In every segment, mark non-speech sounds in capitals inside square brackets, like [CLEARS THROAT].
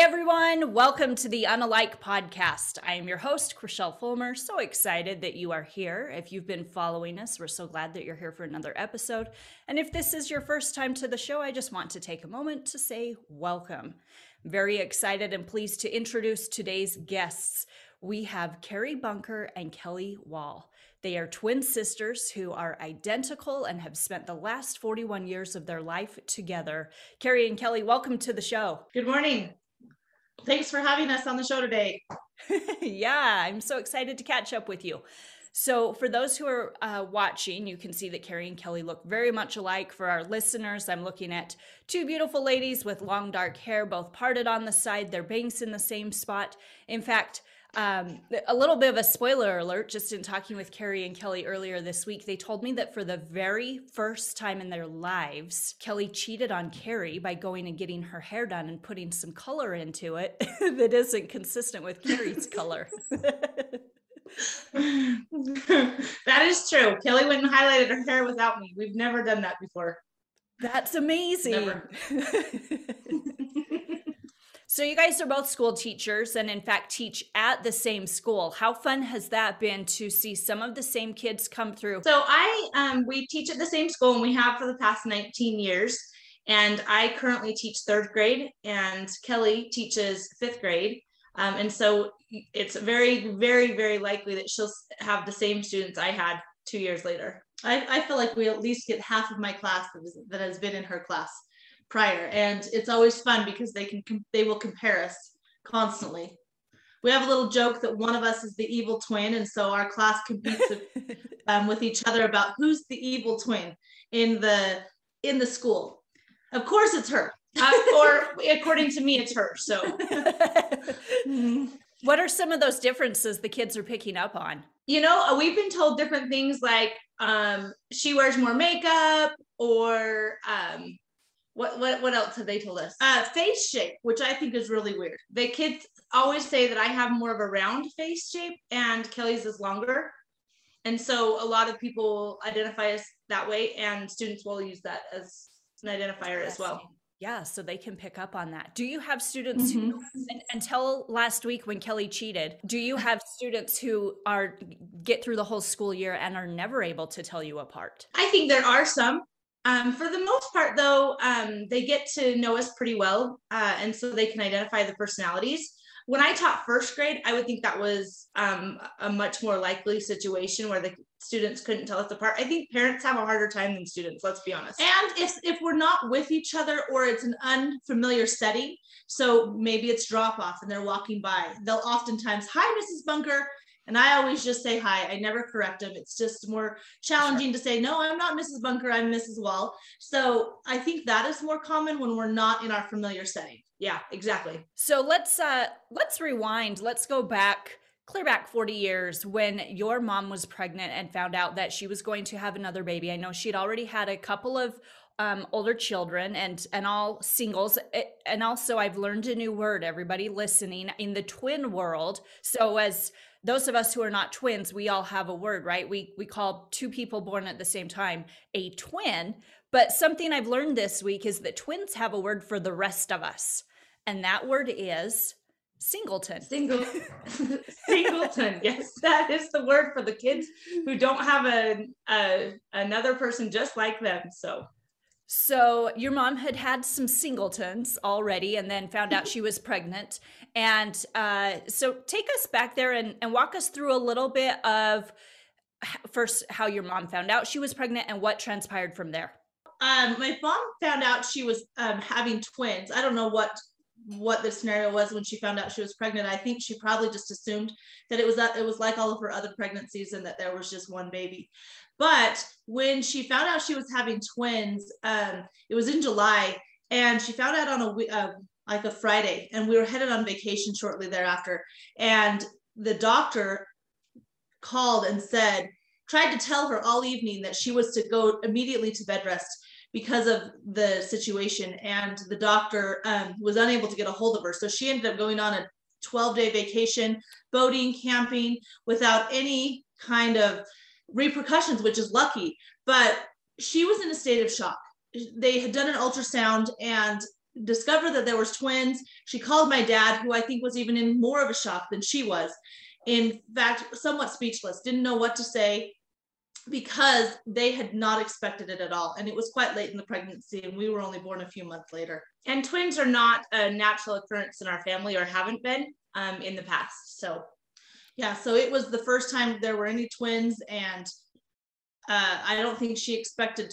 Everyone, welcome to the Unalike podcast. I am your host, Chriselle Fulmer. So excited that you are here. If you've been following us, we're so glad that you're here for another episode. And if this is your first time to the show, I just want to take a moment to say welcome. Very excited and pleased to introduce today's guests. We have Kerri Bunker and Kelli Wall. They are twin sisters who are identical and have spent the last 41 years of their life together. Kerri and Kelli, welcome to the show. Good morning. Thanks for having us on the show today. [LAUGHS] yeah, I'm so excited to catch up with you. So, for those who are uh, watching, you can see that Kerri and Kelli look very much alike. For our listeners, I'm looking at two beautiful ladies with long dark hair, both parted on the side, their bangs in the same spot. In fact, um, a little bit of a spoiler alert, just in talking with Kerri and Kelli earlier this week, they told me that for the very first time in their lives, Kelli cheated on Kerri by going and getting her hair done and putting some color into it [LAUGHS] that isn't consistent with Kerri's color. [LAUGHS] [LAUGHS] that is true. Kelli went and highlighted her hair without me. We've never done that before. That's amazing. So you guys are both school teachers and in fact teach at the same school. How fun has that been to see some of the same kids come through? So I um, we teach at the same school and we have for the past 19 years. And I currently teach third grade and Kelli teaches fifth grade. Um, and so it's very, very, very likely that she'll have the same students I had two years later. I, I feel like we at least get half of my class that has been in her class prior. And it's always fun because they can they will compare us constantly. We have a little joke that one of us is the evil twin and so our class competes with, [LAUGHS] um, with each other about who's the evil twin in the in the school. Of course it's her. Uh, or [LAUGHS] according to me it's her so. [LAUGHS] What are some of those differences the kids are picking up on? You know we've been told different things like um, she wears more makeup or um, what what what else have they told us? Uh, face shape, which I think is really weird. The kids always say that I have more of a round face shape and Kelli's is longer. And so a lot of people identify us that way, and students will use that as an identifier as well. Yeah, so they can pick up on that. Do you have students mm-hmm. who, until last week when Kelli cheated, do you have students who are get through the whole school year and are never able to tell you apart? I think there are some. Um, for the most part, though, um, they get to know us pretty well, uh, and so they can identify the personalities. When I taught first grade, I would think that was um, a much more likely situation where the students couldn't tell us apart. I think parents have a harder time than students. Let's be honest. And if if we're not with each other or it's an unfamiliar setting, so maybe it's drop off and they're walking by, they'll oftentimes, "Hi, Mrs. Bunker." And I always just say hi. I never correct them. It's just more challenging sure. to say, no, I'm not Mrs. Bunker, I'm Mrs. Wall. So I think that is more common when we're not in our familiar setting. Yeah, exactly. So let's uh let's rewind. Let's go back clear back 40 years when your mom was pregnant and found out that she was going to have another baby. I know she'd already had a couple of um, older children and and all singles eh, and also i've learned a new word everybody listening in the twin world so as those of us who are not twins, we all have a word, right? We we call two people born at the same time a twin. But something I've learned this week is that twins have a word for the rest of us. And that word is singleton. Single [LAUGHS] singleton. [LAUGHS] Yes, that is the word for the kids who don't have a, a another person just like them. So so your mom had had some singletons already and then found out she was [LAUGHS] pregnant. And uh, so take us back there and, and walk us through a little bit of first how your mom found out she was pregnant and what transpired from there. Um, my mom found out she was um, having twins. I don't know what what the scenario was when she found out she was pregnant. I think she probably just assumed that it was that it was like all of her other pregnancies and that there was just one baby. But when she found out she was having twins, um, it was in July, and she found out on a uh, like a Friday, and we were headed on vacation shortly thereafter. And the doctor called and said, tried to tell her all evening that she was to go immediately to bed rest because of the situation. And the doctor um, was unable to get a hold of her. So she ended up going on a 12 day vacation, boating, camping without any kind of repercussions, which is lucky. But she was in a state of shock. They had done an ultrasound and discovered that there was twins. She called my dad, who I think was even in more of a shock than she was. In fact, somewhat speechless, didn't know what to say because they had not expected it at all. And it was quite late in the pregnancy, and we were only born a few months later. And twins are not a natural occurrence in our family or haven't been um, in the past. So, yeah, so it was the first time there were any twins, and uh, I don't think she expected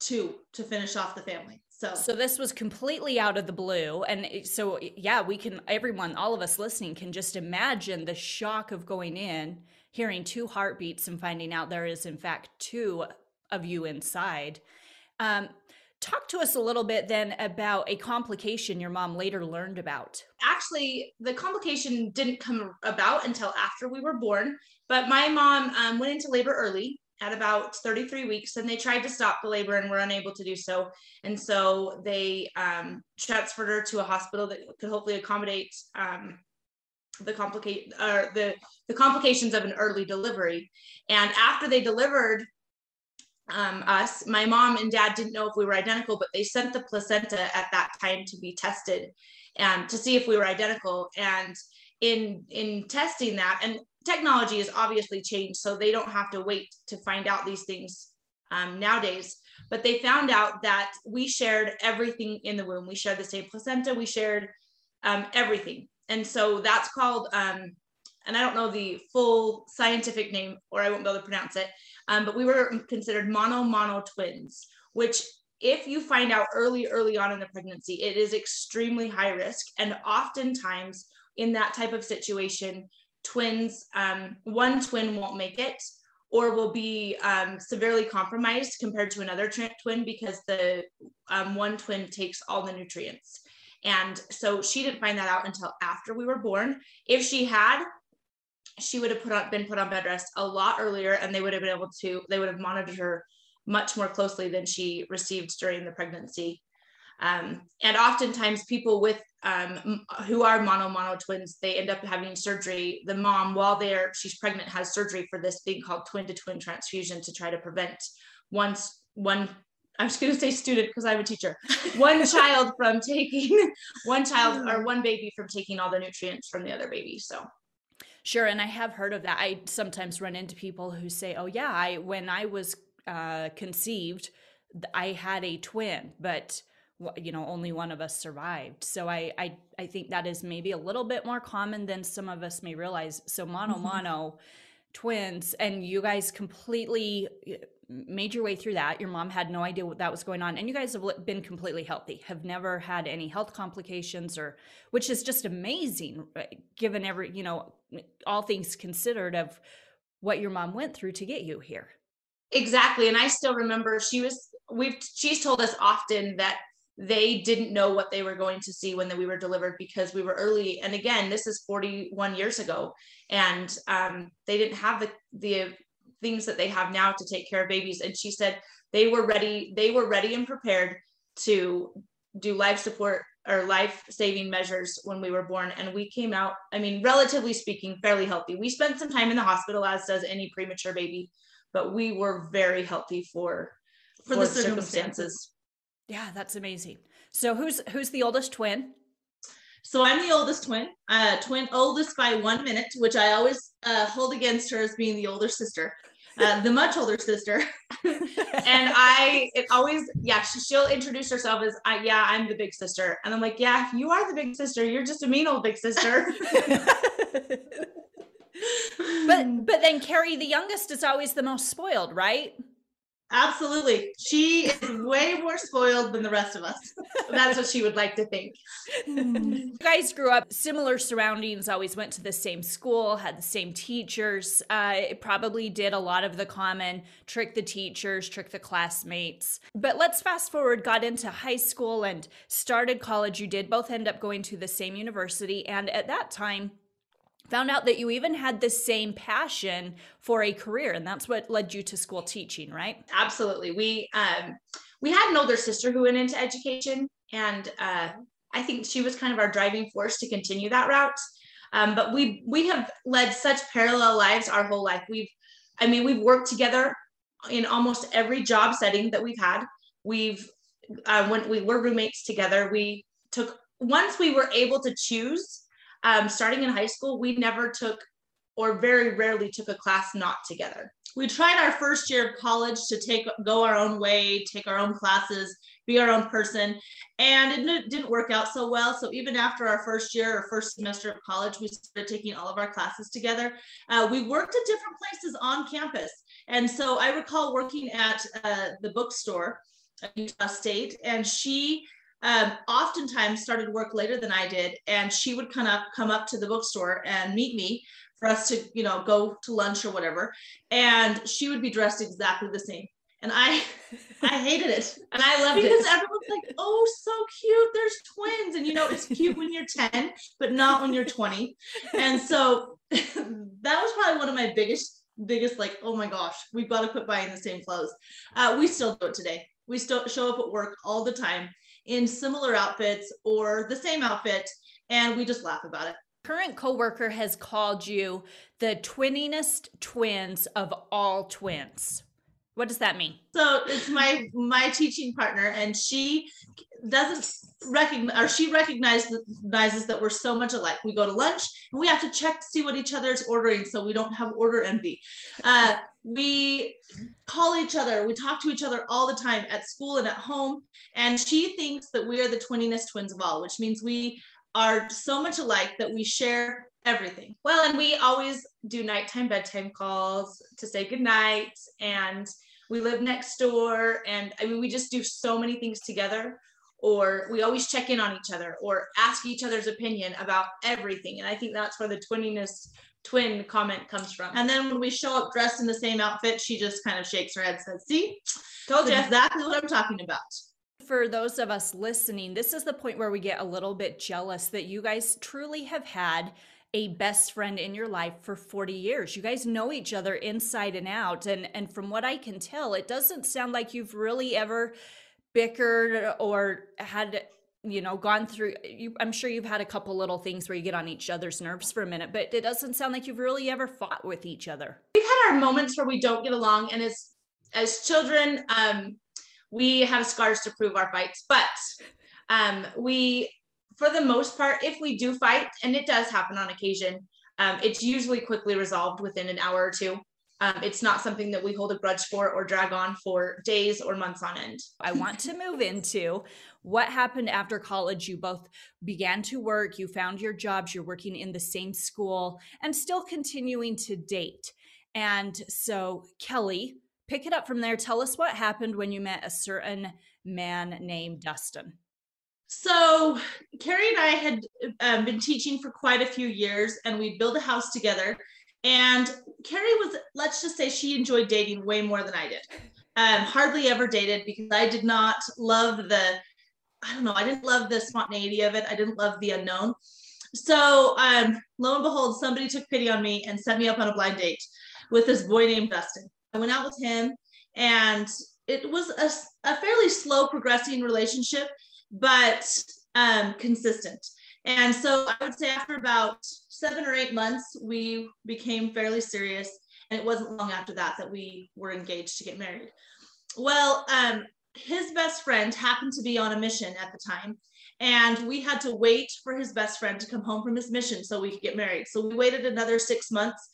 two to finish off the family. So, so this was completely out of the blue. And so, yeah, we can, everyone, all of us listening can just imagine the shock of going in, hearing two heartbeats, and finding out there is, in fact, two of you inside. Um, talk to us a little bit then about a complication your mom later learned about. Actually, the complication didn't come about until after we were born, but my mom um, went into labor early at about 33 weeks and they tried to stop the labor and were unable to do so and so they um, transferred her to a hospital that could hopefully accommodate um, the complicate or the the complications of an early delivery and after they delivered um, us my mom and dad didn't know if we were identical but they sent the placenta at that time to be tested and to see if we were identical and in in testing that and technology has obviously changed, so they don't have to wait to find out these things um, nowadays. But they found out that we shared everything in the womb. We shared the same placenta. We shared um, everything, and so that's called. Um, and I don't know the full scientific name, or I won't be able to pronounce it. Um, but we were considered mono mono twins, which if you find out early, early on in the pregnancy, it is extremely high risk. And oftentimes in that type of situation, twins, um, one twin won't make it or will be um, severely compromised compared to another twin because the um, one twin takes all the nutrients. And so she didn't find that out until after we were born. If she had, she would have put on, been put on bed rest a lot earlier and they would have been able to, they would have monitored her much more closely than she received during the pregnancy. Um, and oftentimes people with um, who are mono mono twins, they end up having surgery. The mom, while they're she's pregnant, has surgery for this thing called twin to twin transfusion to try to prevent once one. I'm just going to say student because I'm a teacher. One [LAUGHS] child from taking one child or one baby from taking all the nutrients from the other baby. So Sure, and I have heard of that. I sometimes run into people who say, "Oh yeah, I when I was uh, conceived, I had a twin, but you know only one of us survived so I, I i think that is maybe a little bit more common than some of us may realize so mono mm-hmm. mono twins and you guys completely made your way through that. Your mom had no idea what that was going on and you guys have been completely healthy have never had any health complications or which is just amazing given every you know all things considered of what your mom went through to get you here. Exactly and i still remember she was we've she's told us often that they didn't know what they were going to see when we were delivered because we were early and again this is 41 years ago and um, they didn't have the the things that they have now to take care of babies and she said they were ready they were ready and prepared to do life support or life saving measures when we were born and we came out i mean relatively speaking fairly healthy we spent some time in the hospital as does any premature baby but we were very healthy for for, for the circumstances. circumstances yeah, that's amazing. So who's who's the oldest twin? So I'm the oldest twin, uh, twin oldest by one minute, which I always uh, hold against her as being the older sister, uh, the much older sister. [LAUGHS] and [LAUGHS] I, it always, yeah, she, she'll introduce herself as, I, yeah, I'm the big sister, and I'm like, yeah, you are the big sister. You're just a mean old big sister. [LAUGHS] but but then Kerri, the youngest, is always the most spoiled, right? Absolutely. She is way more spoiled than the rest of us. That's what she would like to think. you guys grew up similar surroundings, always went to the same school, had the same teachers. Uh, it probably did a lot of the common trick the teachers, trick the classmates. But let's fast forward, got into high school and started college. You did both end up going to the same university. And at that time, found out that you even had the same passion for a career and that's what led you to school teaching right? Absolutely. We um we had an older sister who went into education and uh i think she was kind of our driving force to continue that route. Um, but we we have led such parallel lives our whole life. We've i mean we've worked together in almost every job setting that we've had. We've uh, when we were roommates together we took once we were able to choose um, starting in high school we never took or very rarely took a class not together. We tried our first year of college to take go our own way take our own classes be our own person and it didn't work out so well. So even after our first year or first semester of college we started taking all of our classes together. Uh, we worked at different places on campus. And so i recall working at uh, the bookstore at utah state and she um, oftentimes started work later than I did, and she would kind of come up to the bookstore and meet me for us to, you know, go to lunch or whatever. And she would be dressed exactly the same. And I, [LAUGHS] I hated it, and I loved because it because everyone's [LAUGHS] like, "Oh, so cute! There's twins," and you know, it's cute when you're 10, but not when you're 20. And so [LAUGHS] that was probably one of my biggest, biggest like, "Oh my gosh, we've got to quit buying the same clothes." Uh, we still do it today. We still show up at work all the time in similar outfits or the same outfit, and we just laugh about it. Current coworker has called you the twinningest twins of all twins. What does that mean? So it's my my teaching partner, and she doesn't recognize or she recognizes recognizes that we're so much alike. We go to lunch and we have to check to see what each other is ordering, so we don't have order envy. Uh, we call each other, we talk to each other all the time at school and at home, and she thinks that we are the twinningest twins of all, which means we are so much alike that we share everything. Well, and we always do nighttime bedtime calls to say goodnight and we live next door and I mean we just do so many things together or we always check in on each other or ask each other's opinion about everything and I think that's where the twinniness twin comment comes from. And then when we show up dressed in the same outfit, she just kind of shakes her head and says, "See, told you exactly what I'm talking about." For those of us listening, this is the point where we get a little bit jealous that you guys truly have had a best friend in your life for 40 years. You guys know each other inside and out. And, and from what I can tell, it doesn't sound like you've really ever bickered or had you know gone through you i'm sure you've had a couple little things where you get on each other's nerves for a minute but it doesn't sound like you've really ever fought with each other we've had our moments where we don't get along and as as children um we have scars to prove our fights but um we for the most part, if we do fight, and it does happen on occasion, um, it's usually quickly resolved within an hour or two. Um, it's not something that we hold a grudge for or drag on for days or months on end. I want to move into what happened after college. You both began to work, you found your jobs, you're working in the same school, and still continuing to date. And so, Kelli, pick it up from there. Tell us what happened when you met a certain man named Dustin. So Kerri and I had um, been teaching for quite a few years, and we'd build a house together. And Kerri was, let's just say, she enjoyed dating way more than I did. Um, hardly ever dated because I did not love the, I don't know, I didn't love the spontaneity of it. I didn't love the unknown. So um, lo and behold, somebody took pity on me and set me up on a blind date with this boy named Dustin. I went out with him, and it was a, a fairly slow progressing relationship but um, consistent. And so I would say after about seven or eight months, we became fairly serious. And it wasn't long after that that we were engaged to get married. Well, um, his best friend happened to be on a mission at the time. And we had to wait for his best friend to come home from his mission so we could get married. So we waited another six months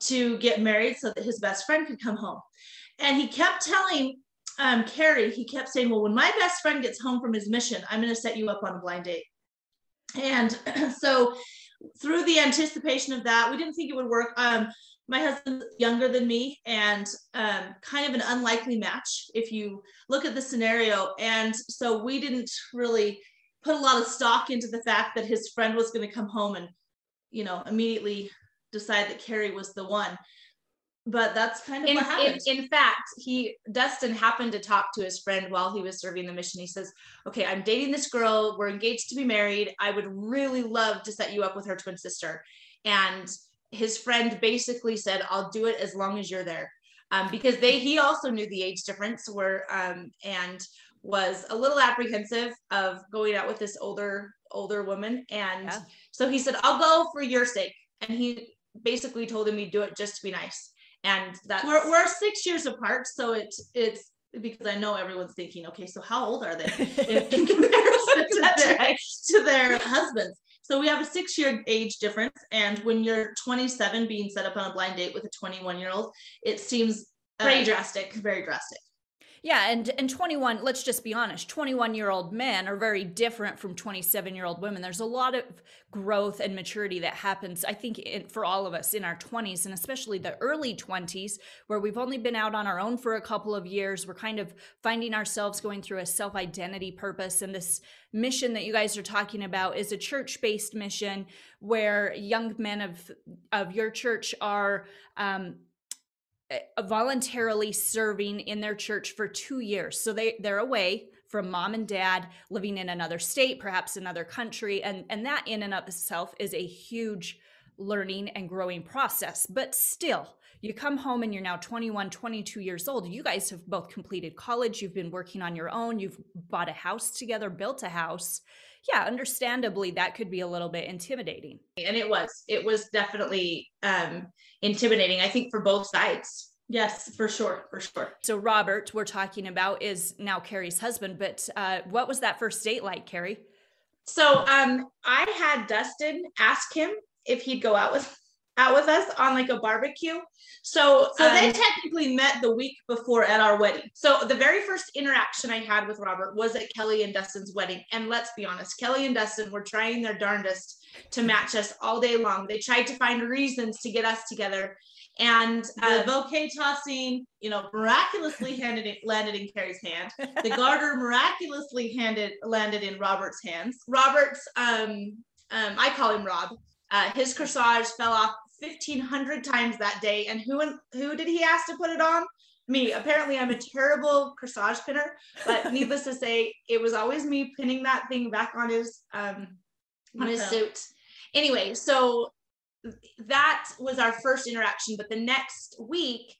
to get married so that his best friend could come home. And he kept telling um, Kerri, he kept saying, Well, when my best friend gets home from his mission, I'm going to set you up on a blind date. And [CLEARS THROAT] so, through the anticipation of that, we didn't think it would work. Um, my husband's younger than me and um, kind of an unlikely match if you look at the scenario. And so, we didn't really put a lot of stock into the fact that his friend was going to come home and, you know, immediately decide that Kerri was the one but that's kind of in, what happened. In, in, fact, he Dustin happened to talk to his friend while he was serving the mission. He says, "Okay, I'm dating this girl. We're engaged to be married. I would really love to set you up with her twin sister." And his friend basically said, "I'll do it as long as you're there," um, because they he also knew the age difference were um, and was a little apprehensive of going out with this older older woman, and yeah. so he said, "I'll go for your sake." And he basically told him he'd do it just to be nice and that's we're, we're six years apart so it's it's because I know everyone's thinking, okay, so how old are they in, [LAUGHS] in comparison to their, to their husbands? So we have a six year age difference. And when you're 27 being set up on a blind date with a 21 year old, it seems uh, very drastic. Very drastic. Yeah, and and 21, let's just be honest, 21-year-old men are very different from 27-year-old women. There's a lot of growth and maturity that happens I think in, for all of us in our 20s and especially the early 20s where we've only been out on our own for a couple of years. We're kind of finding ourselves going through a self-identity purpose and this mission that you guys are talking about is a church-based mission where young men of of your church are um, Uh, voluntarily serving in their church for two years. So they they're away from mom and dad, living in another state, perhaps another country, and and that in and of itself is a huge learning and growing process. But still, you come home and you're now 21, 22 years old. You guys have both completed college, you've been working on your own, you've bought a house together, built a house. Yeah, understandably, that could be a little bit intimidating. And it was, it was definitely um, intimidating, I think, for both sides. Yes, for sure, for sure. So Robert, we're talking about, is now Kerri's husband. But uh, what was that first date like, Kerri? So um, I had Dustin ask him if he'd go out with out with us on like a barbecue. So, so um, they technically met the week before at our wedding. So the very first interaction I had with Robert was at Kelli and Dustin's wedding. And let's be honest, Kelli and Dustin were trying their darndest to match us all day long. They tried to find reasons to get us together. And uh, the bouquet tossing, you know, miraculously [LAUGHS] handed it, landed in Kerri's hand. The garter miraculously handed landed in Robert's hands. Robert's, um, um, I call him Rob. Uh, his corsage fell off 1500 times that day. And who who did he ask to put it on? Me. Apparently, I'm a terrible corsage pinner, but [LAUGHS] needless to say, it was always me pinning that thing back on his um on his suit. Anyway, so that was our first interaction. But the next week,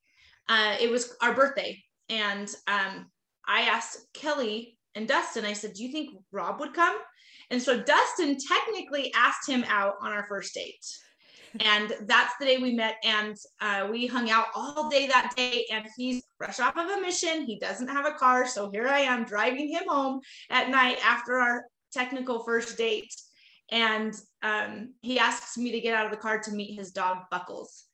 uh, it was our birthday, and um, I asked Kelli and Dustin. I said, "Do you think Rob would come?" And so Dustin technically asked him out on our first date and that's the day we met and uh, we hung out all day that day and he's fresh off of a mission. He doesn't have a car so here i am driving him home at night after our technical first date. And um, he asks me to get out of the car to meet his dog buckles.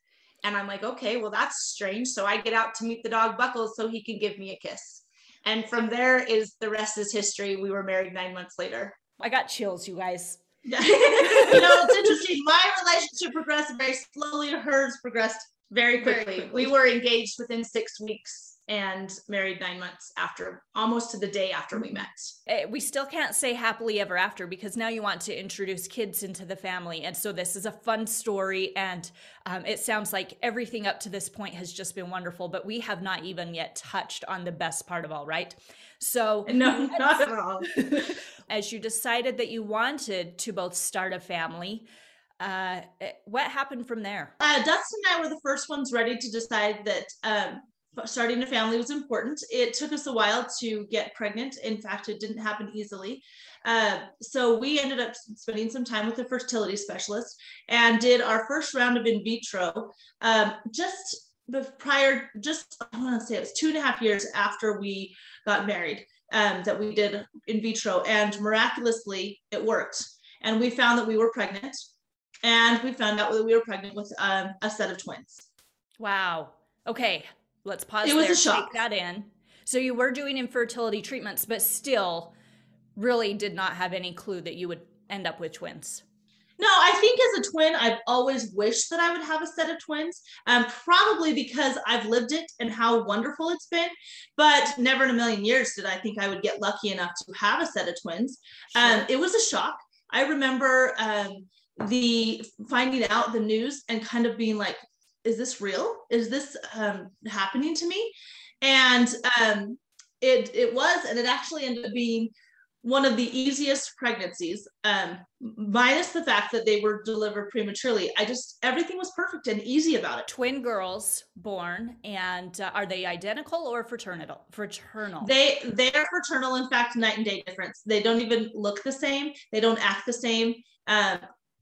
And i'm like okay well that's strange. So i get out to meet the dog buckles so he can give me a kiss. And from there is the rest is history. We were married nine months later. I got chills you guys [LAUGHS] you know, it's interesting. My relationship progressed very slowly. Hers progressed very quickly. very quickly. We were engaged within six weeks and married nine months after, almost to the day after we met. Eh, we still can't say happily ever after because now you want to introduce kids into the family. And so this is a fun story. And um, it sounds like everything up to this point has just been wonderful, but we have not even yet touched on the best part of all, right? So, [LAUGHS] no, not at all. [LAUGHS] as you decided that you wanted to both start a family, uh, eh, what happened from there? Uh, Dustin and I were the first ones ready to decide that um, starting a family was important. It took us a while to get pregnant. In fact, it didn't happen easily. Uh, so we ended up spending some time with a fertility specialist and did our first round of in vitro um, just the prior, just I want to say it was two and a half years after we got married um, that we did in vitro, and miraculously it worked. And we found that we were pregnant, and we found out that we were pregnant with um, a set of twins. Wow. Okay, let's pause. It was there, a shock. Take that in. So you were doing infertility treatments, but still, really did not have any clue that you would end up with twins. No, I think as a twin, I've always wished that I would have a set of twins. Um, probably because I've lived it and how wonderful it's been. But never in a million years did I think I would get lucky enough to have a set of twins. Um, it was a shock. I remember um, the finding out the news and kind of being like, "Is this real? Is this um, happening to me?" And um, it it was, and it actually ended up being one of the easiest pregnancies, um, minus the fact that they were delivered prematurely. I just, everything was perfect and easy about it. Twin girls born, and uh, are they identical or fraternal? Fraternal. They they are fraternal. In fact, night and day difference. They don't even look the same. They don't act the same. Um,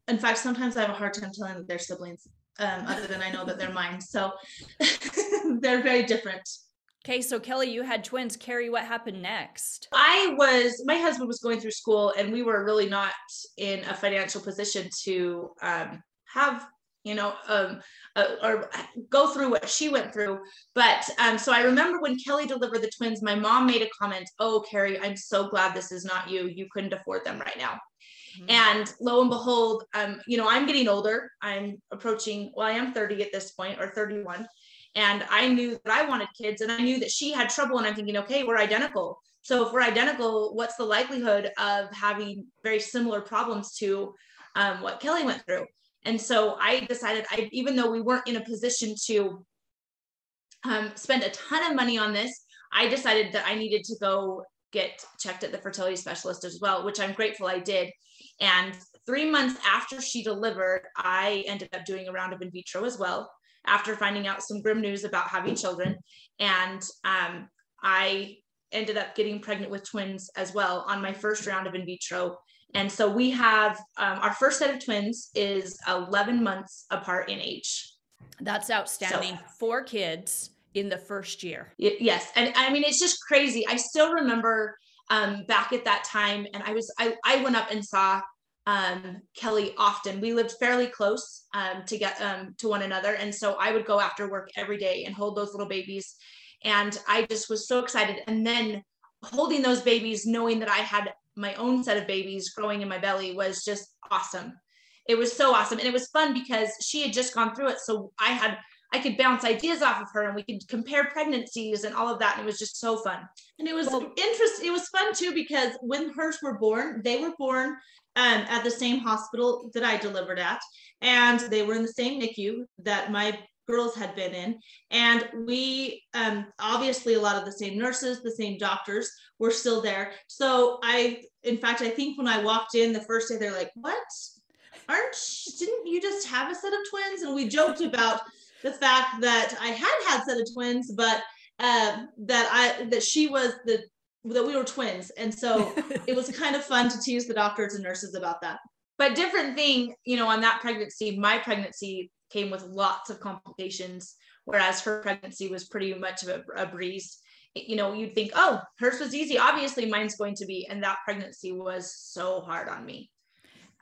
in fact, sometimes I have a hard time telling that they're siblings. Um, other than I know that they're mine. So [LAUGHS] they're very different. Okay, so Kelli, you had twins. Kerri, what happened next? I was, my husband was going through school, and we were really not in a financial position to um, have, you know, um, uh, or go through what she went through. But um, so I remember when Kelli delivered the twins, my mom made a comment, Oh, Kerri, I'm so glad this is not you. You couldn't afford them right now. Mm-hmm. And lo and behold, um, you know, I'm getting older. I'm approaching, well, I am 30 at this point or 31 and I knew that I wanted kids and I knew that she had trouble. And I'm thinking, okay, we're identical. So if we're identical, what's the likelihood of having very similar problems to um, what Kelli went through? And so I decided, I, even though we weren't in a position to um, spend a ton of money on this, I decided that I needed to go get checked at the fertility specialist as well, which I'm grateful I did. And three months after she delivered, I ended up doing a round of in vitro as well after finding out some grim news about having children. And um, I ended up getting pregnant with twins as well on my first round of in vitro. And so we have um, our first set of twins is 11 months apart in age. That's outstanding. So, Four kids in the first year. Yes. And I mean, it's just crazy. I still remember um, back at that time, and I was, I, I went up and saw um, Kelli often. We lived fairly close um, to get um, to one another, and so I would go after work every day and hold those little babies, and I just was so excited. And then holding those babies, knowing that I had my own set of babies growing in my belly, was just awesome. It was so awesome, and it was fun because she had just gone through it, so I had I could bounce ideas off of her and we could compare pregnancies and all of that. And it was just so fun. And it was interesting. It was fun too, because when hers were born, they were born um, at the same hospital that I delivered at. And they were in the same NICU that my girls had been in. And we, um, obviously, a lot of the same nurses, the same doctors were still there. So I, in fact, I think when I walked in the first day, they're like, what? Aren't, didn't you just have a set of twins? And we joked about the fact that I had had set of twins, but uh, that I, that she was the that we were twins. And so [LAUGHS] it was kind of fun to tease the doctors and nurses about that. But different thing, you know, on that pregnancy, my pregnancy came with lots of complications, whereas her pregnancy was pretty much of a, a breeze. You know, you'd think, oh, hers was easy. Obviously, mine's going to be. And that pregnancy was so hard on me.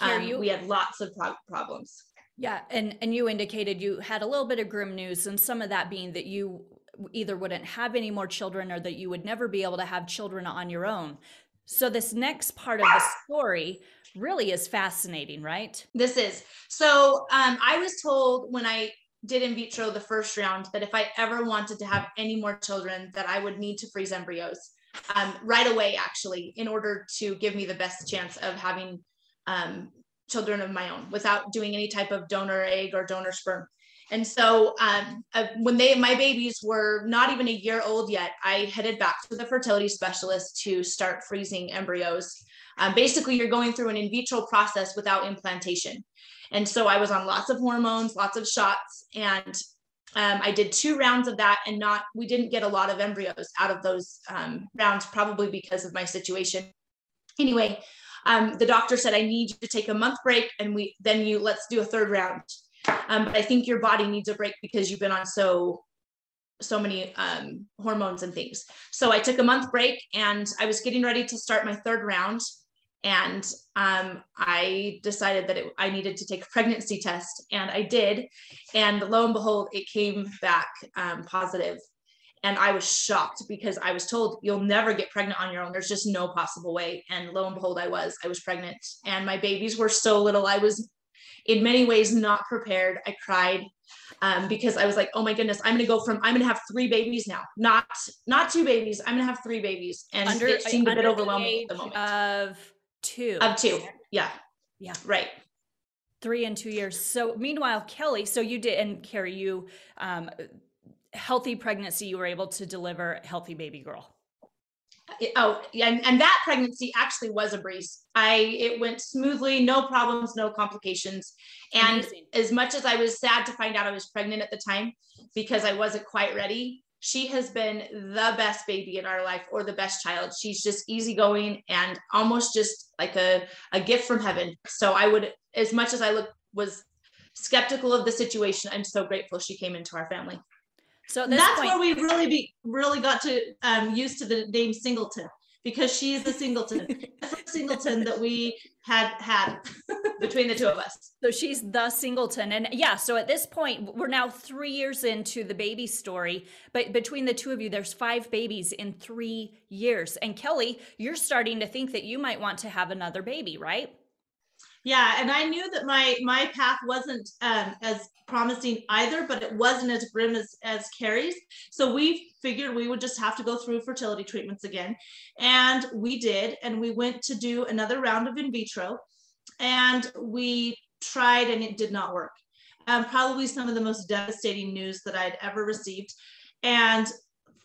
Um, we had lots of pro- problems. Yeah, and and you indicated you had a little bit of grim news, and some of that being that you either wouldn't have any more children or that you would never be able to have children on your own. So, this next part of the story really is fascinating, right? This is. So, um, I was told when I did in vitro the first round that if I ever wanted to have any more children, that I would need to freeze embryos um, right away, actually, in order to give me the best chance of having um, children of my own without doing any type of donor egg or donor sperm. And so um, uh, when they my babies were not even a year old yet, I headed back to the fertility specialist to start freezing embryos. Um, basically, you're going through an in vitro process without implantation. And so I was on lots of hormones, lots of shots, and um, I did two rounds of that, and not we didn't get a lot of embryos out of those um, rounds, probably because of my situation. Anyway, um, the doctor said I need you to take a month break, and we then you let's do a third round. Um, but I think your body needs a break because you've been on so so many um, hormones and things. So I took a month break and I was getting ready to start my third round. And um, I decided that it, I needed to take a pregnancy test, and I did. And lo and behold, it came back um, positive. And I was shocked because I was told you'll never get pregnant on your own. There's just no possible way. And lo and behold, I was. I was pregnant, and my babies were so little. I was in many ways not prepared. I cried um, because I was like, oh my goodness, I'm gonna go from I'm gonna have three babies now, not not two babies. I'm gonna have three babies, and under, it seemed a bit overwhelming at the moment. Of two. Of two, yeah, yeah, right. Three and two years. So meanwhile, Kelli, so you did, and Kerri, you um, healthy pregnancy, you were able to deliver healthy baby girl? Uh, oh and, and that pregnancy actually was a breeze. I it went smoothly no problems no complications. And Amazing. as much as i was sad to find out i was pregnant at the time because i wasn't quite ready she has been the best baby in our life or the best child. She's just easygoing and almost just like a, a gift from heaven. So i would as much as i look was skeptical of the situation i'm so grateful she came into our family So that's point, where we really be really got to um, used to the name Singleton because she is the singleton, singleton that we had had [LAUGHS] between the two of us. So she's the singleton. And yeah, so at this point, we're now three years into the baby story. But between the two of you, there's five babies in three years. And Kelli, you're starting to think that you might want to have another baby, right? Yeah, and I knew that my my path wasn't um, as promising either, but it wasn't as grim as as Kerri's. So we figured we would just have to go through fertility treatments again, and we did. And we went to do another round of in vitro, and we tried, and it did not work. Um, probably some of the most devastating news that I'd ever received, and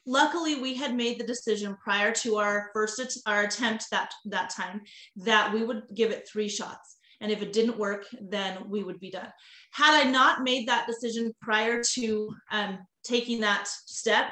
luckily we had made the decision prior to our first our attempt that that time that we would give it three shots and if it didn't work, then we would be done. Had I not made that decision prior to um, taking that step,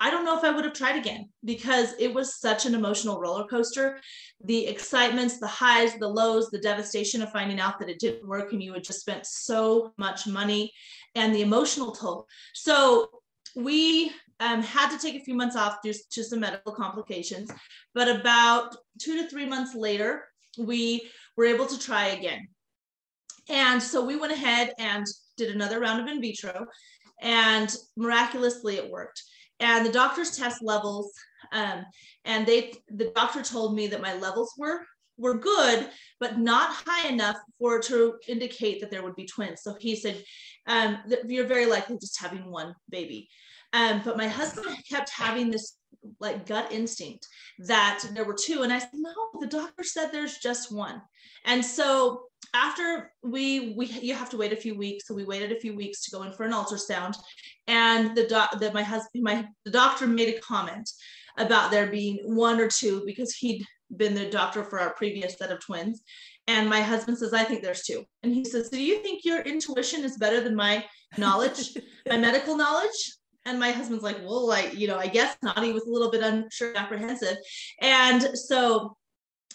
I don't know if I would have tried again because it was such an emotional roller coaster. The excitements, the highs, the lows, the devastation of finding out that it didn't work and you had just spent so much money and the emotional toll. So we um, had to take a few months off due to some medical complications. But about two to three months later, we were able to try again. And so we went ahead and did another round of in vitro, and miraculously it worked. And the doctors test levels, um, and they the doctor told me that my levels were were good, but not high enough for to indicate that there would be twins. So he said, um, you're very likely just having one baby. Um, but my husband kept having this like gut instinct that there were two. And I said, no, the doctor said there's just one. And so after we we you have to wait a few weeks, so we waited a few weeks to go in for an ultrasound, and the doc that my husband my the doctor made a comment about there being one or two because he'd been the doctor for our previous set of twins. And my husband says, I think there's two. And he says, Do you think your intuition is better than my knowledge, [LAUGHS] my medical knowledge? And my husband's like, Well, like, you know, I guess not. He was a little bit unsure, apprehensive. And so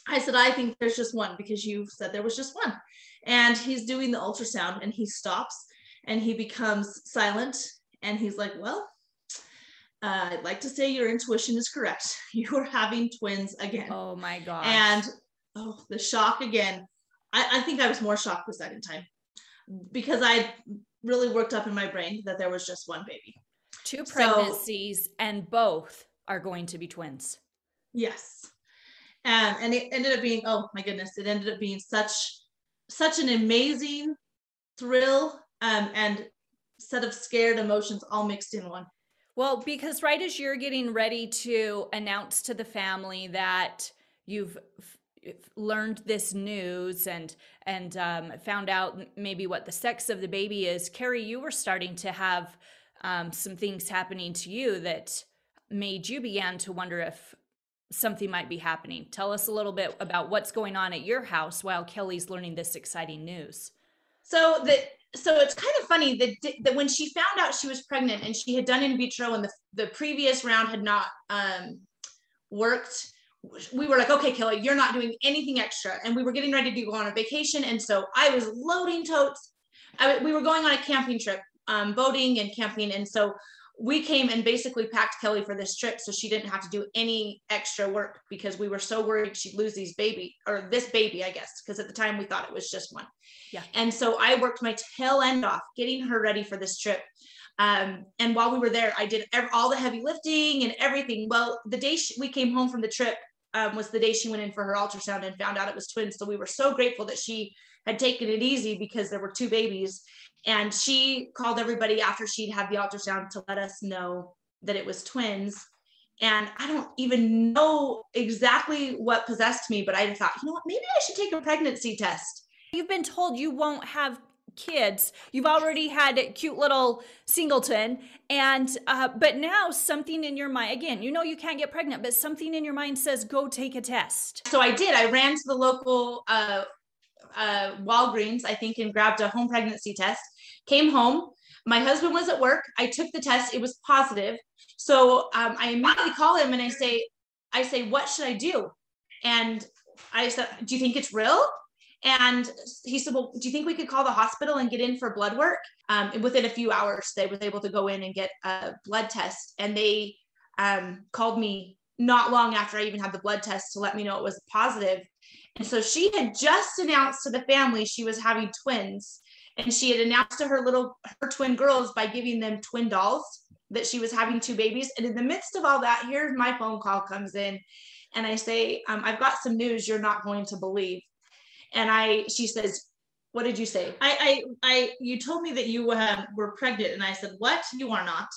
I said, I think there's just one because you said there was just one. And he's doing the ultrasound and he stops and he becomes silent and he's like, Well, uh, I'd like to say your intuition is correct. [LAUGHS] You are having twins again. Oh my God. And oh, the shock again. I, I think I was more shocked the second time because I really worked up in my brain that there was just one baby. Two pregnancies so, and both are going to be twins. Yes and and it ended up being oh my goodness it ended up being such such an amazing thrill um, and set of scared emotions all mixed in one well because right as you're getting ready to announce to the family that you've learned this news and and um, found out maybe what the sex of the baby is kerri you were starting to have um, some things happening to you that made you begin to wonder if something might be happening. Tell us a little bit about what's going on at your house while Kelli's learning this exciting news. So the so it's kind of funny that, that when she found out she was pregnant and she had done in vitro and the, the previous round had not um, worked we were like okay kelli you're not doing anything extra and we were getting ready to go on a vacation and so i was loading totes I, we were going on a camping trip um, boating and camping and so we came and basically packed Kelli for this trip so she didn't have to do any extra work because we were so worried she'd lose these baby or this baby, I guess, because at the time we thought it was just one. Yeah. And so I worked my tail end off getting her ready for this trip. Um, and while we were there, I did every, all the heavy lifting and everything. Well, the day she, we came home from the trip um, was the day she went in for her ultrasound and found out it was twins. So we were so grateful that she had taken it easy because there were two babies and she called everybody after she'd had the ultrasound to let us know that it was twins. And I don't even know exactly what possessed me, but I thought, you know what, maybe I should take a pregnancy test. You've been told you won't have kids. You've already had a cute little singleton, and uh, but now something in your mind again. You know you can't get pregnant, but something in your mind says go take a test. So I did. I ran to the local uh, uh, Walgreens, I think, and grabbed a home pregnancy test. Came home. My husband was at work. I took the test. It was positive. So um, I immediately call him and I say, I say, what should I do? And I said, do you think it's real? And he said, Well, do you think we could call the hospital and get in for blood work? Um, and within a few hours, they were able to go in and get a blood test. And they um, called me not long after I even had the blood test to let me know it was positive. And so she had just announced to the family she was having twins. And she had announced to her little her twin girls by giving them twin dolls that she was having two babies. And in the midst of all that, here's my phone call comes in, and I say, um, "I've got some news you're not going to believe." And I, she says, "What did you say?" I, I, I, you told me that you um, were pregnant, and I said, "What? You are not."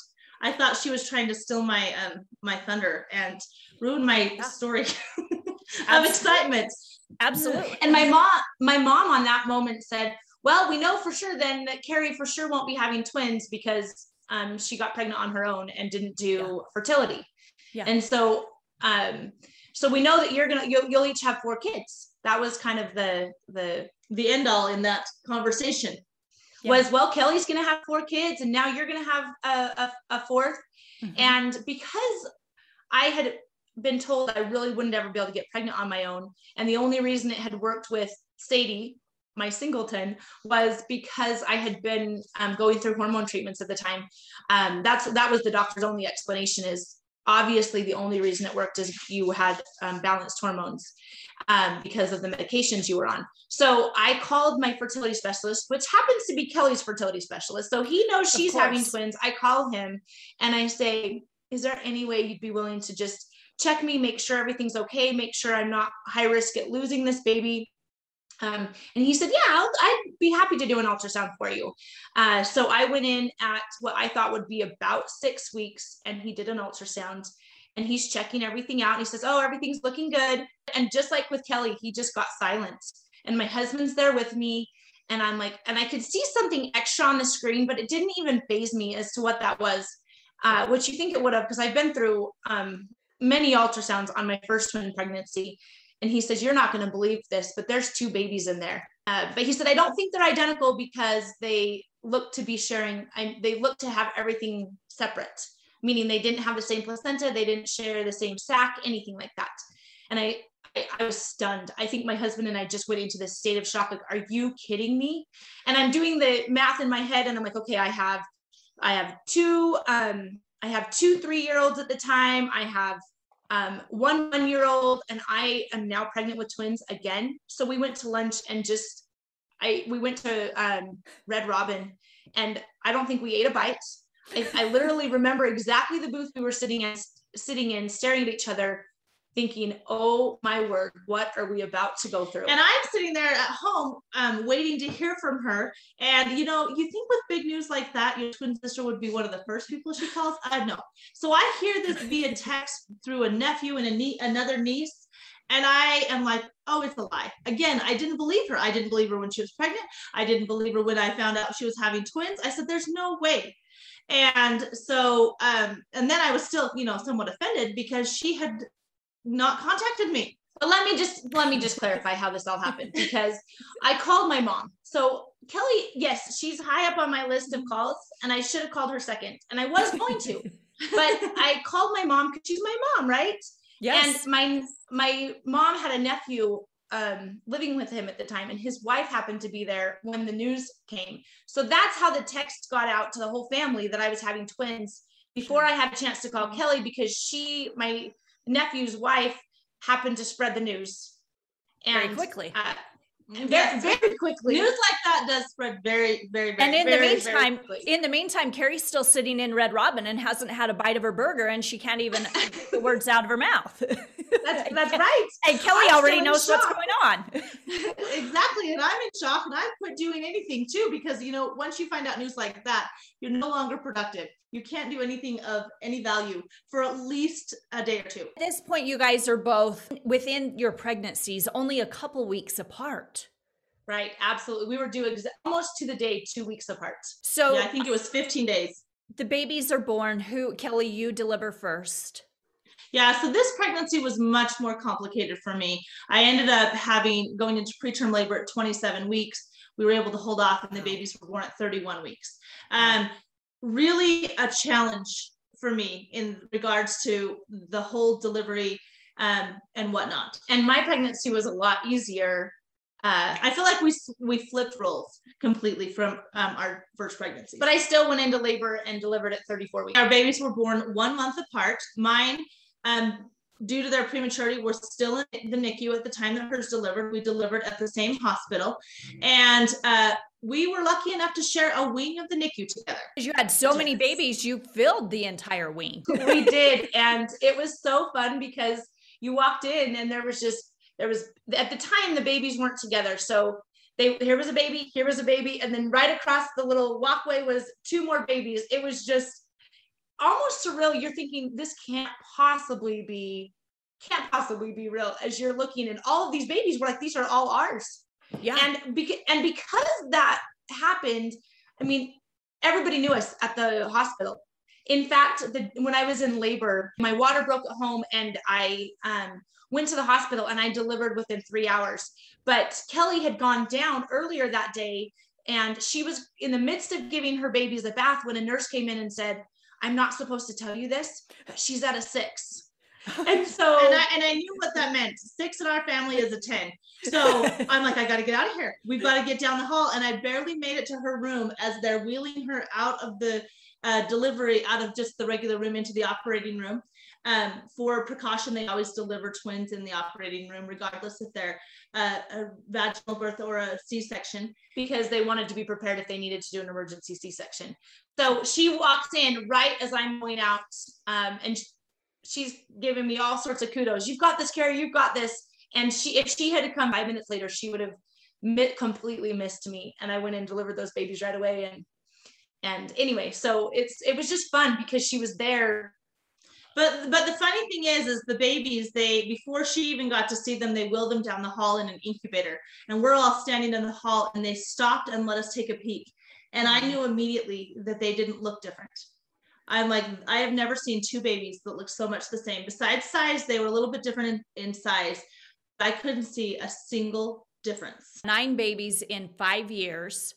I thought she was trying to steal my um, my thunder and ruin my story [LAUGHS] of excitement. Absolutely. And my mom, my mom on that moment said, "Well, we know for sure then that Kerri for sure won't be having twins because um, she got pregnant on her own and didn't do Yeah. fertility." Yeah. And so, um, so we know that you're gonna you'll, you'll each have four kids. That was kind of the the The end all in that conversation. Yeah. was well Kelli's gonna have four kids and now you're gonna have a, a, a 4th Mhm. And because I had been told I really wouldn't ever be able to get pregnant on my own, and the only reason it had worked with Sadie, my singleton, was because I had been um, going through hormone treatments at the time. Um, that's that was the doctor's only explanation. Is obviously the only reason it worked is you had um, balanced hormones um, because of the medications you were on. So I called my fertility specialist, which happens to be Kelli's fertility specialist. So he knows she's having twins. I call him and I say, Is there any way you'd be willing to just check me, make sure everything's okay, make sure I'm not high risk at losing this baby? Um, and he said, Yeah, I'll, I'd be happy to do an ultrasound for you. Uh, so I went in at what I thought would be about six weeks, and he did an ultrasound and he's checking everything out. And he says, Oh, everything's looking good. And just like with Kelli, he just got silent. And my husband's there with me. And I'm like, and I could see something extra on the screen, but it didn't even phase me as to what that was, uh, which you think it would have, because I've been through um, many ultrasounds on my first twin pregnancy. And he says, You're not going to believe this, but there's two babies in there. Uh, but he said, I don't think they're identical because they look to be sharing, I, they look to have everything separate, meaning they didn't have the same placenta, they didn't share the same sac, anything like that. And I, I, was stunned. I think my husband and I just went into this state of shock. Like, are you kidding me? And I'm doing the math in my head, and I'm like, okay, I have, I have two, um, I have two three-year-olds at the time. I have um, one one-year-old, and I am now pregnant with twins again. So we went to lunch and just, I we went to um, Red Robin, and I don't think we ate a bite. I, I literally remember exactly the booth we were sitting in, sitting in, staring at each other, thinking, "Oh my word, what are we about to go through?" And I'm sitting there at home, um, waiting to hear from her. And you know, you think with big news like that, your twin sister would be one of the first people she calls. I know. So I hear this [LAUGHS] via text through a nephew and a nie- another niece, and I am like, oh, it's a lie. Again, I didn't believe her. I didn't believe her when she was pregnant. I didn't believe her when I found out she was having twins. I said, there's no way. And so, um, and then I was still, you know, somewhat offended because she had not contacted me. But let me just let me just clarify how this all happened because I called my mom. So Kelli, yes, she's high up on my list of calls, and I should have called her second, and I was going to, but [LAUGHS] I called my mom because she's my mom, right? yes. And my my mom had a nephew um, living with him at the time, and his wife happened to be there when the news came. So that's how the text got out to the whole family that I was having twins before I had a chance to call Kelli because she, my nephew's wife, happened to spread the news. Very And, quickly. uh, very, Mm-hmm. Yes. very quickly. News like that does spread very, very, very. and in the very, very meantime, in the meantime, Kerri's still sitting in Red Robin and hasn't had a bite of her burger, and she can't even get the words out of her mouth. [LAUGHS] That's [LAUGHS] that's right. And Kelli I'm already knows what's going on. [LAUGHS] exactly. And I'm in shock and I've quit doing anything too because, you know, once you find out news like that, you're no longer productive. You can't do anything of any value for at least a day or two. At this point, you guys are both within your pregnancies, only a couple weeks apart. Right, absolutely. We were due ex- almost to the day, two weeks apart. So yeah, I think it was 15 days. the babies are born. Who, Kelli, you deliver first. Yeah, so this pregnancy was much more complicated for me. I ended up having going into preterm labor at 27 weeks. We were able to hold off, and the babies were born at 31 weeks. Um, really a challenge for me in regards to the whole delivery um, and whatnot. And my pregnancy was a lot easier Uh, I feel like we we flipped roles completely from um, our first pregnancy. but I still went into labor and delivered at 34 weeks. our babies were born one month apart. Mine, um, due to their prematurity, were still in the NICU at the time that hers delivered. We delivered at the same hospital, and uh, we were lucky enough to share a wing of the NICU together. Because you had so many babies, you filled the entire wing. we did and it was so fun because you walked in and there was just there was at the time the babies weren't together. So they here was a baby here was a baby and then right across the little walkway was two more babies. It was just almost surreal. You're thinking this can't possibly be can't possibly be real as you're looking. And all of these babies were like these are all ours. Yeah. and because and because that happened i mean everybody knew us at the hospital. In fact the, when i was in labor my water broke at home and i um, went to the hospital and i delivered within three hours but kelli had gone down earlier that day and she was in the midst of giving her babies a bath when a nurse came in and said i'm not supposed to tell you this but she's at a six and so [LAUGHS] And I, and I knew what that meant. Six in our family is a 10. So [LAUGHS] I'm like, I got to get out of here. We've got to get down the hall. And I barely made it to her room as they're wheeling her out of the uh, delivery, out of just the regular room into the operating room. Um, for precaution, they always deliver twins in the operating room, regardless if they're uh, a vaginal birth or a C section. because they wanted to be prepared if they needed to do an emergency C-section. So she walks in right as I'm going out, um, and she's giving me all sorts of kudos. You've got this, Kerri. You've got this. And she, if she had to come five minutes later, she would have completely missed me. And I went and delivered those babies right away. And and anyway, so it's it was just fun because she was there. But but the funny thing is, is the babies they before she even got to see them, they wheeled them down the hall in an incubator, and we're all standing in the hall, and they stopped and let us take a peek, and I knew immediately that they didn't look different. I'm like, I have never seen two babies that look so much the same. Besides size, they were a little bit different in, in size. I couldn't see a single difference. Nine babies in five years,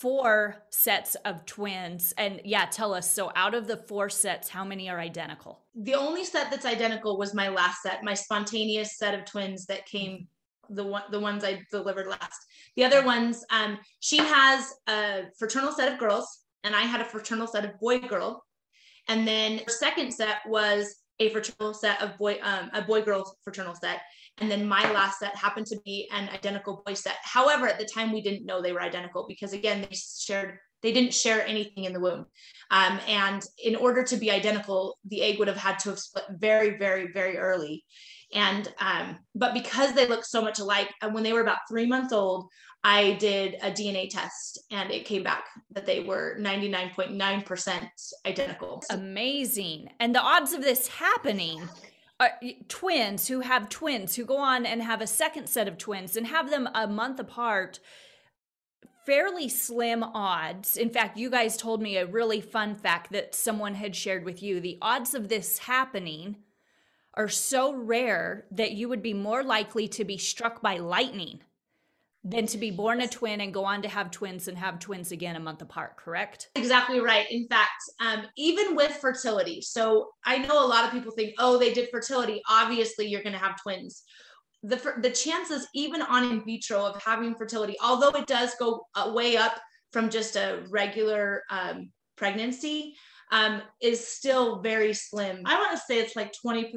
four sets of twins. And yeah, tell us. So out of the four sets, how many are identical? the only set that's identical was my last set, my spontaneous set of twins that came the one the ones I delivered last. The other ones, um, she has a fraternal set of girls, and I had a fraternal set of boy girl, and then her second set was a fraternal set of boy um, a boy girl fraternal set, and then my last set happened to be an identical boy set. However, at the time we didn't know they were identical because again they shared they didn't share anything in the womb. Um, and in order to be identical, the egg would have had to have split very, very, very early. And um, but because they look so much alike, and when they were about three months old, I did a DNA test, and it came back that they were 99.9% identical. Amazing. And the odds of this happening Uh, are twins who have twins who go on and have a second set of twins and have them a month apart. Fairly slim odds. In fact, you guys told me a really fun fact that someone had shared with you. The odds of this happening are so rare that you would be more likely to be struck by lightning than to be born a twin and go on to have twins and have twins again a month apart, correct? Exactly right. In fact, um, even with fertility, so I know a lot of people think, oh, they did fertility. Obviously, you're going to have twins. The, the chances, even on in vitro, of having fertility, although it does go way up from just a regular um, pregnancy, um, is still very slim. I want to say it's like 20%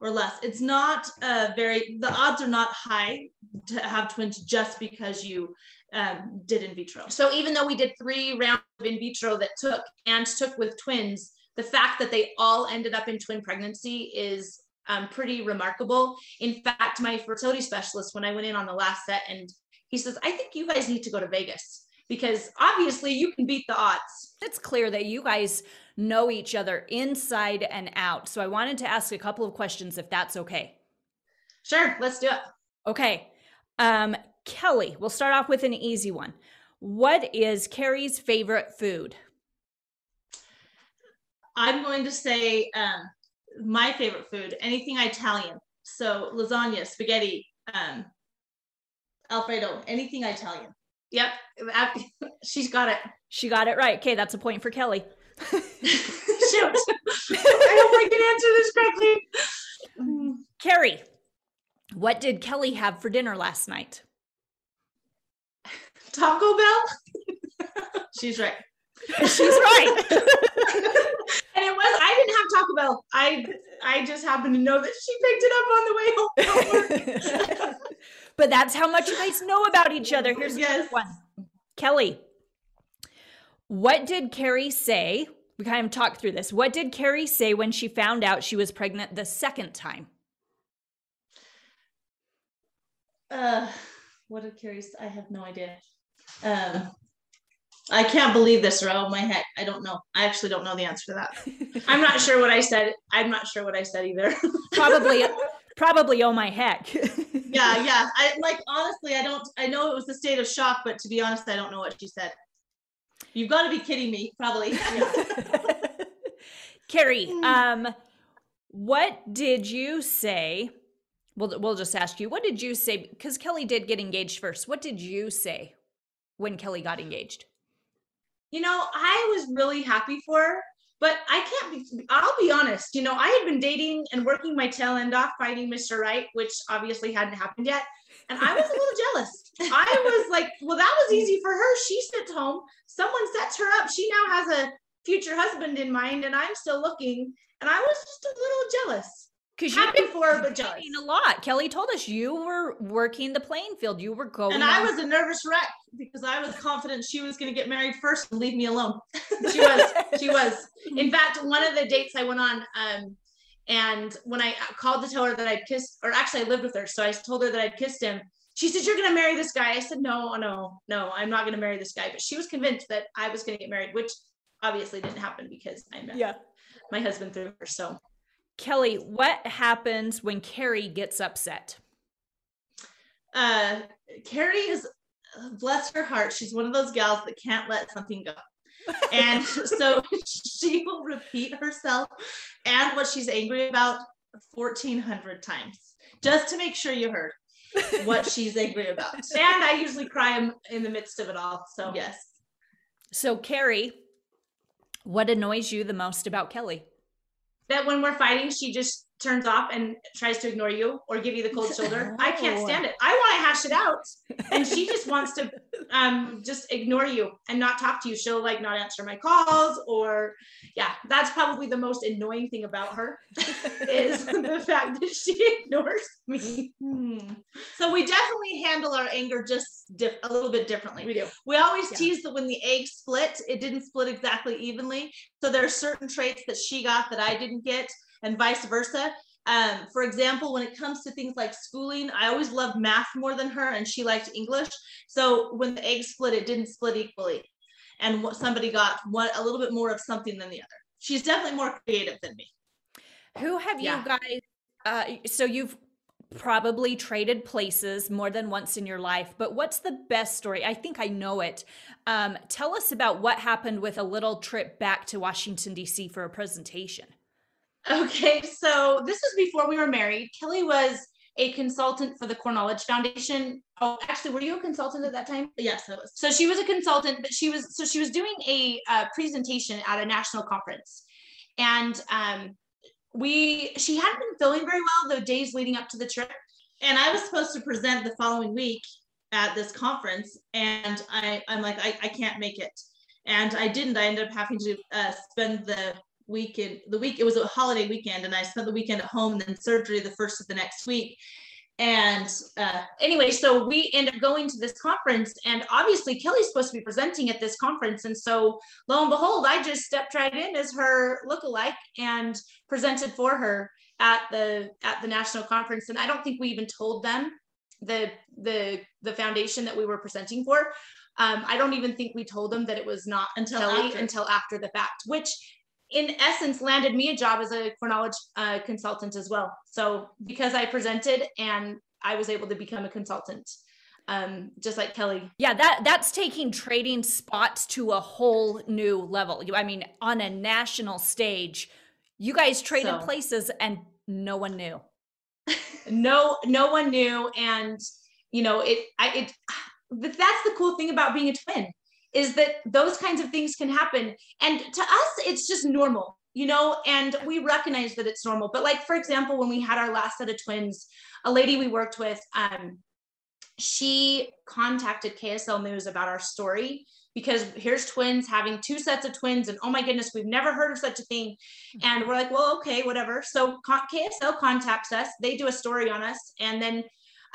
or less. It's not uh, very, the odds are not high to have twins just because you um, did in vitro. So even though we did three rounds of in vitro that took and took with twins, the fact that they all ended up in twin pregnancy is um, pretty remarkable. In fact, my fertility specialist, when I went in on the last set, and he says, I think you guys need to go to Vegas because obviously you can beat the odds. It's clear that you guys know each other inside and out. So I wanted to ask a couple of questions if that's okay. Sure, let's do it. Okay. Um, Kelli, we'll start off with an easy one. What is Kerri's favorite food? I'm going to say um, my favorite food, anything Italian. So lasagna, spaghetti, um, Alfredo, anything Italian. Yep, [LAUGHS] she's got it. She got it right. Okay, that's a point for Kelli. [LAUGHS] Shoot, I hope I can answer this correctly. [LAUGHS] Kerri, what did Kelli have for dinner last night? Taco Bell. [LAUGHS] She's right. She's right. and it was I didn't have Taco Bell. I I just happened to know that she picked it up on the way home. but that's how much you guys know about each other. Here's Yes. another one. Kelly, what did Kerri say? We kind of talked through this. What did Kerri say when she found out she was pregnant the second time? Uh, what did Kerri? I have no idea. Um, I can't believe this, or oh my heck, I don't know. I actually don't know the answer to that. [LAUGHS] I'm not sure what I said. I'm not sure what I said either. [LAUGHS] Probably, probably. Oh my heck! Yeah, [LAUGHS] yeah. I like honestly, I don't. I know it was a state of shock, but to be honest, I don't know what she said. You've got to be kidding me, probably. [LAUGHS] Kerri, um, what did you say? We'll we'll just ask you. What did you say? Because Kelli did get engaged first. What did you say when Kelli got engaged? you know, I was really happy for her, but I can't be, I'll be honest, you know, I had been dating and working my tail end off fighting Mr. Right, which obviously hadn't happened yet. And I was a little jealous. I was like, well, that was easy for her. She sits home, someone sets her up. She now has a future husband in mind, and I'm still looking. And I was just a little jealous. Because you've Happy for her, but jealous. a lot. Kelli told us you were working the playing field. You were going. and I was a nervous wreck because I was confident she was going to get married first and leave me alone. [LAUGHS] she [LAUGHS] was she was in fact one of the dates i went on um and when i called to tell her that i'd kissed or actually i lived with her so i told her that i'd kissed him she said you're going to marry this guy i said no no no i'm not going to marry this guy but she was convinced that i was going to get married which obviously didn't happen because i met Yeah. my husband through her so Kelli, what happens when Kerri gets upset? Uh, Kerri is, bless her heart, she's one of those gals that can't let something go. and [LAUGHS] so she will repeat herself and what she's angry about 1400 times just to make sure you heard what she's angry about. [LAUGHS] and i usually cry in, in the midst of it all so Yes. So, Kerri, what annoys you the most about Kelli? that when we're fighting, she just turns off and tries to ignore you or give you the cold shoulder. I can't stand it. I want to hash it out. And she just wants to [LAUGHS] um, just ignore you and not talk to you. She'll like not answer my calls or yeah, that's probably the most annoying thing about her [LAUGHS] is the fact that she ignores me. Hmm. So we definitely handle our anger just diff- a little bit differently. We do. We always Yeah. tease that when the egg split, it didn't split exactly evenly. So there are certain traits that she got that I didn't get, and vice versa. Um, for example, when it comes to things like schooling, I always loved math more than her, and she liked English. So when the egg split, it didn't split equally, and what somebody got one a little bit more of something than the other. She's definitely more creative than me. Who have Yeah. you guys? Uh, so you've probably traded places more than once in your life, but what's the best story? I think I know it. Um, tell us about what happened with a little trip back to Washington D.C. for a presentation. Okay, so this was before we were married. Kelli was a consultant for the Core Knowledge Foundation. Oh, actually, were you a consultant at that time? Yes, that was. So she was a consultant, but she was so she was doing a uh, presentation at a national conference, and um, we she hadn't been feeling very well the days leading up to the trip. and I was supposed to present the following week at this conference, and I, I'm like, I, I can't make it, and I didn't. I ended up having to uh, spend the weekend, the week. It was a holiday weekend, and I spent the weekend at home, and then surgery the first of the next week, and uh, Anyway, so we end up going to this conference, and obviously Kelli's supposed to be presenting at this conference, and so lo and behold, I just stepped right in as her lookalike and presented for her at the at the national conference. And I don't think we even told them the the the foundation that we were presenting for. Um, I don't even think we told them that it was not Until Kelli after. until after the fact, which in essence landed me a job as a knowledge uh, consultant as well. So because I presented and I was able to become a consultant, um, just like Kelli. Yeah, that that's taking trading spots to a whole new level. You- I mean, on a national stage, you guys traded So- places and no one knew. [LAUGHS] No, no one knew, and you know it. I it. [SIGHS] But that's the cool thing about being a twin is that those kinds of things can happen, and to us, it's just normal, you know. And we recognize that it's normal. But like for example, when we had our last set of twins, a lady we worked with, um, she contacted KSL News about our story because here's twins having two sets of twins and oh my goodness we've never heard of such a thing. And we're like well okay whatever. So ksl contacts us. They do a story on us. And then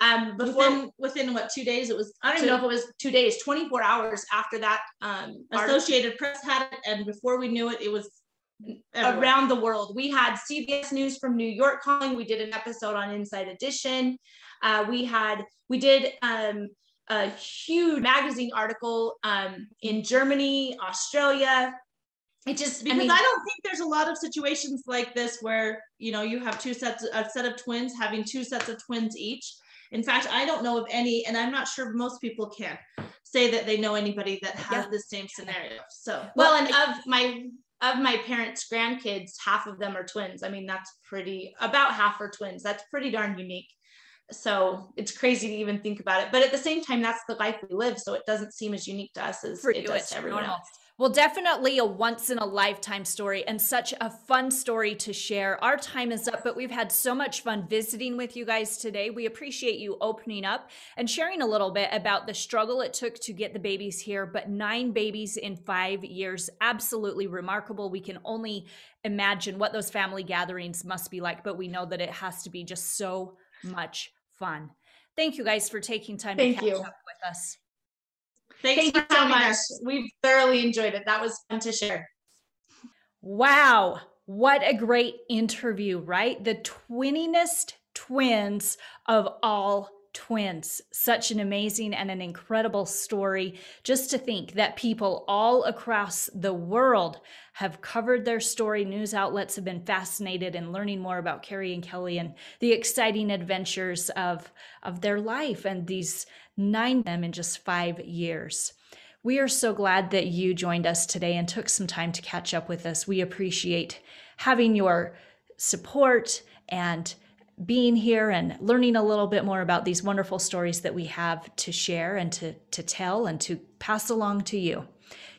um before within, within what two days it was i don't even know if it was two days 24 hours after that um associated press had it and before we knew it it was everywhere. around the world we had cbs news from new york calling we did an episode on inside edition uh, we had we did um a huge magazine article um, in Germany, Australia. It just because I, mean, I, don't think there's a lot of situations like this where you know you have two sets, a set of twins having two sets of twins each. In fact, I don't know of any, and I'm not sure most people can say that they know anybody that has yeah. the same scenario. So well, and of my of my parents' grandkids, half of them are twins. I mean, that's pretty about half are twins. That's pretty darn unique so it's crazy to even think about it but at the same time that's the life we live so it doesn't seem as unique to us as it does to everyone else well, definitely a once in a lifetime story and such a fun story to share. Our time is up, but we've had so much fun visiting with you guys today. We appreciate you opening up and sharing a little bit about the struggle it took to get the babies here, but nine babies in five years. Absolutely remarkable. We can only imagine what those family gatherings must be like, but we know that it has to be just so much fun. Thank you guys for taking time Thank to catch you. up with us. Thanks Thank you so much. Us. We've thoroughly enjoyed it. That was fun to share. Wow. What a great interview, right? The twinningest twins of all twins. Such an amazing and an incredible story. Just to think that people all across the world have covered their story. News outlets have been fascinated in learning more about Kerri and Kelli and the exciting adventures of, of their life and these nine of them in just five years. We are so glad that you joined us today and took some time to catch up with us. We appreciate having your support and being here and learning a little bit more about these wonderful stories that we have to share and to, to tell and to pass along to you.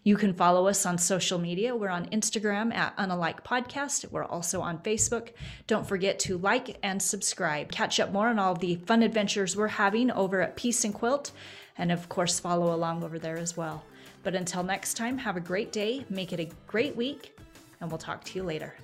You can follow us on social media. We're on Instagram at Unalike Podcast. We're also on Facebook. Don't forget to like and subscribe. Catch up more on all the fun adventures we're having over at Peace and Quilt. And of course, follow along over there as well. But until next time, have a great day, make it a great week, and we'll talk to you later.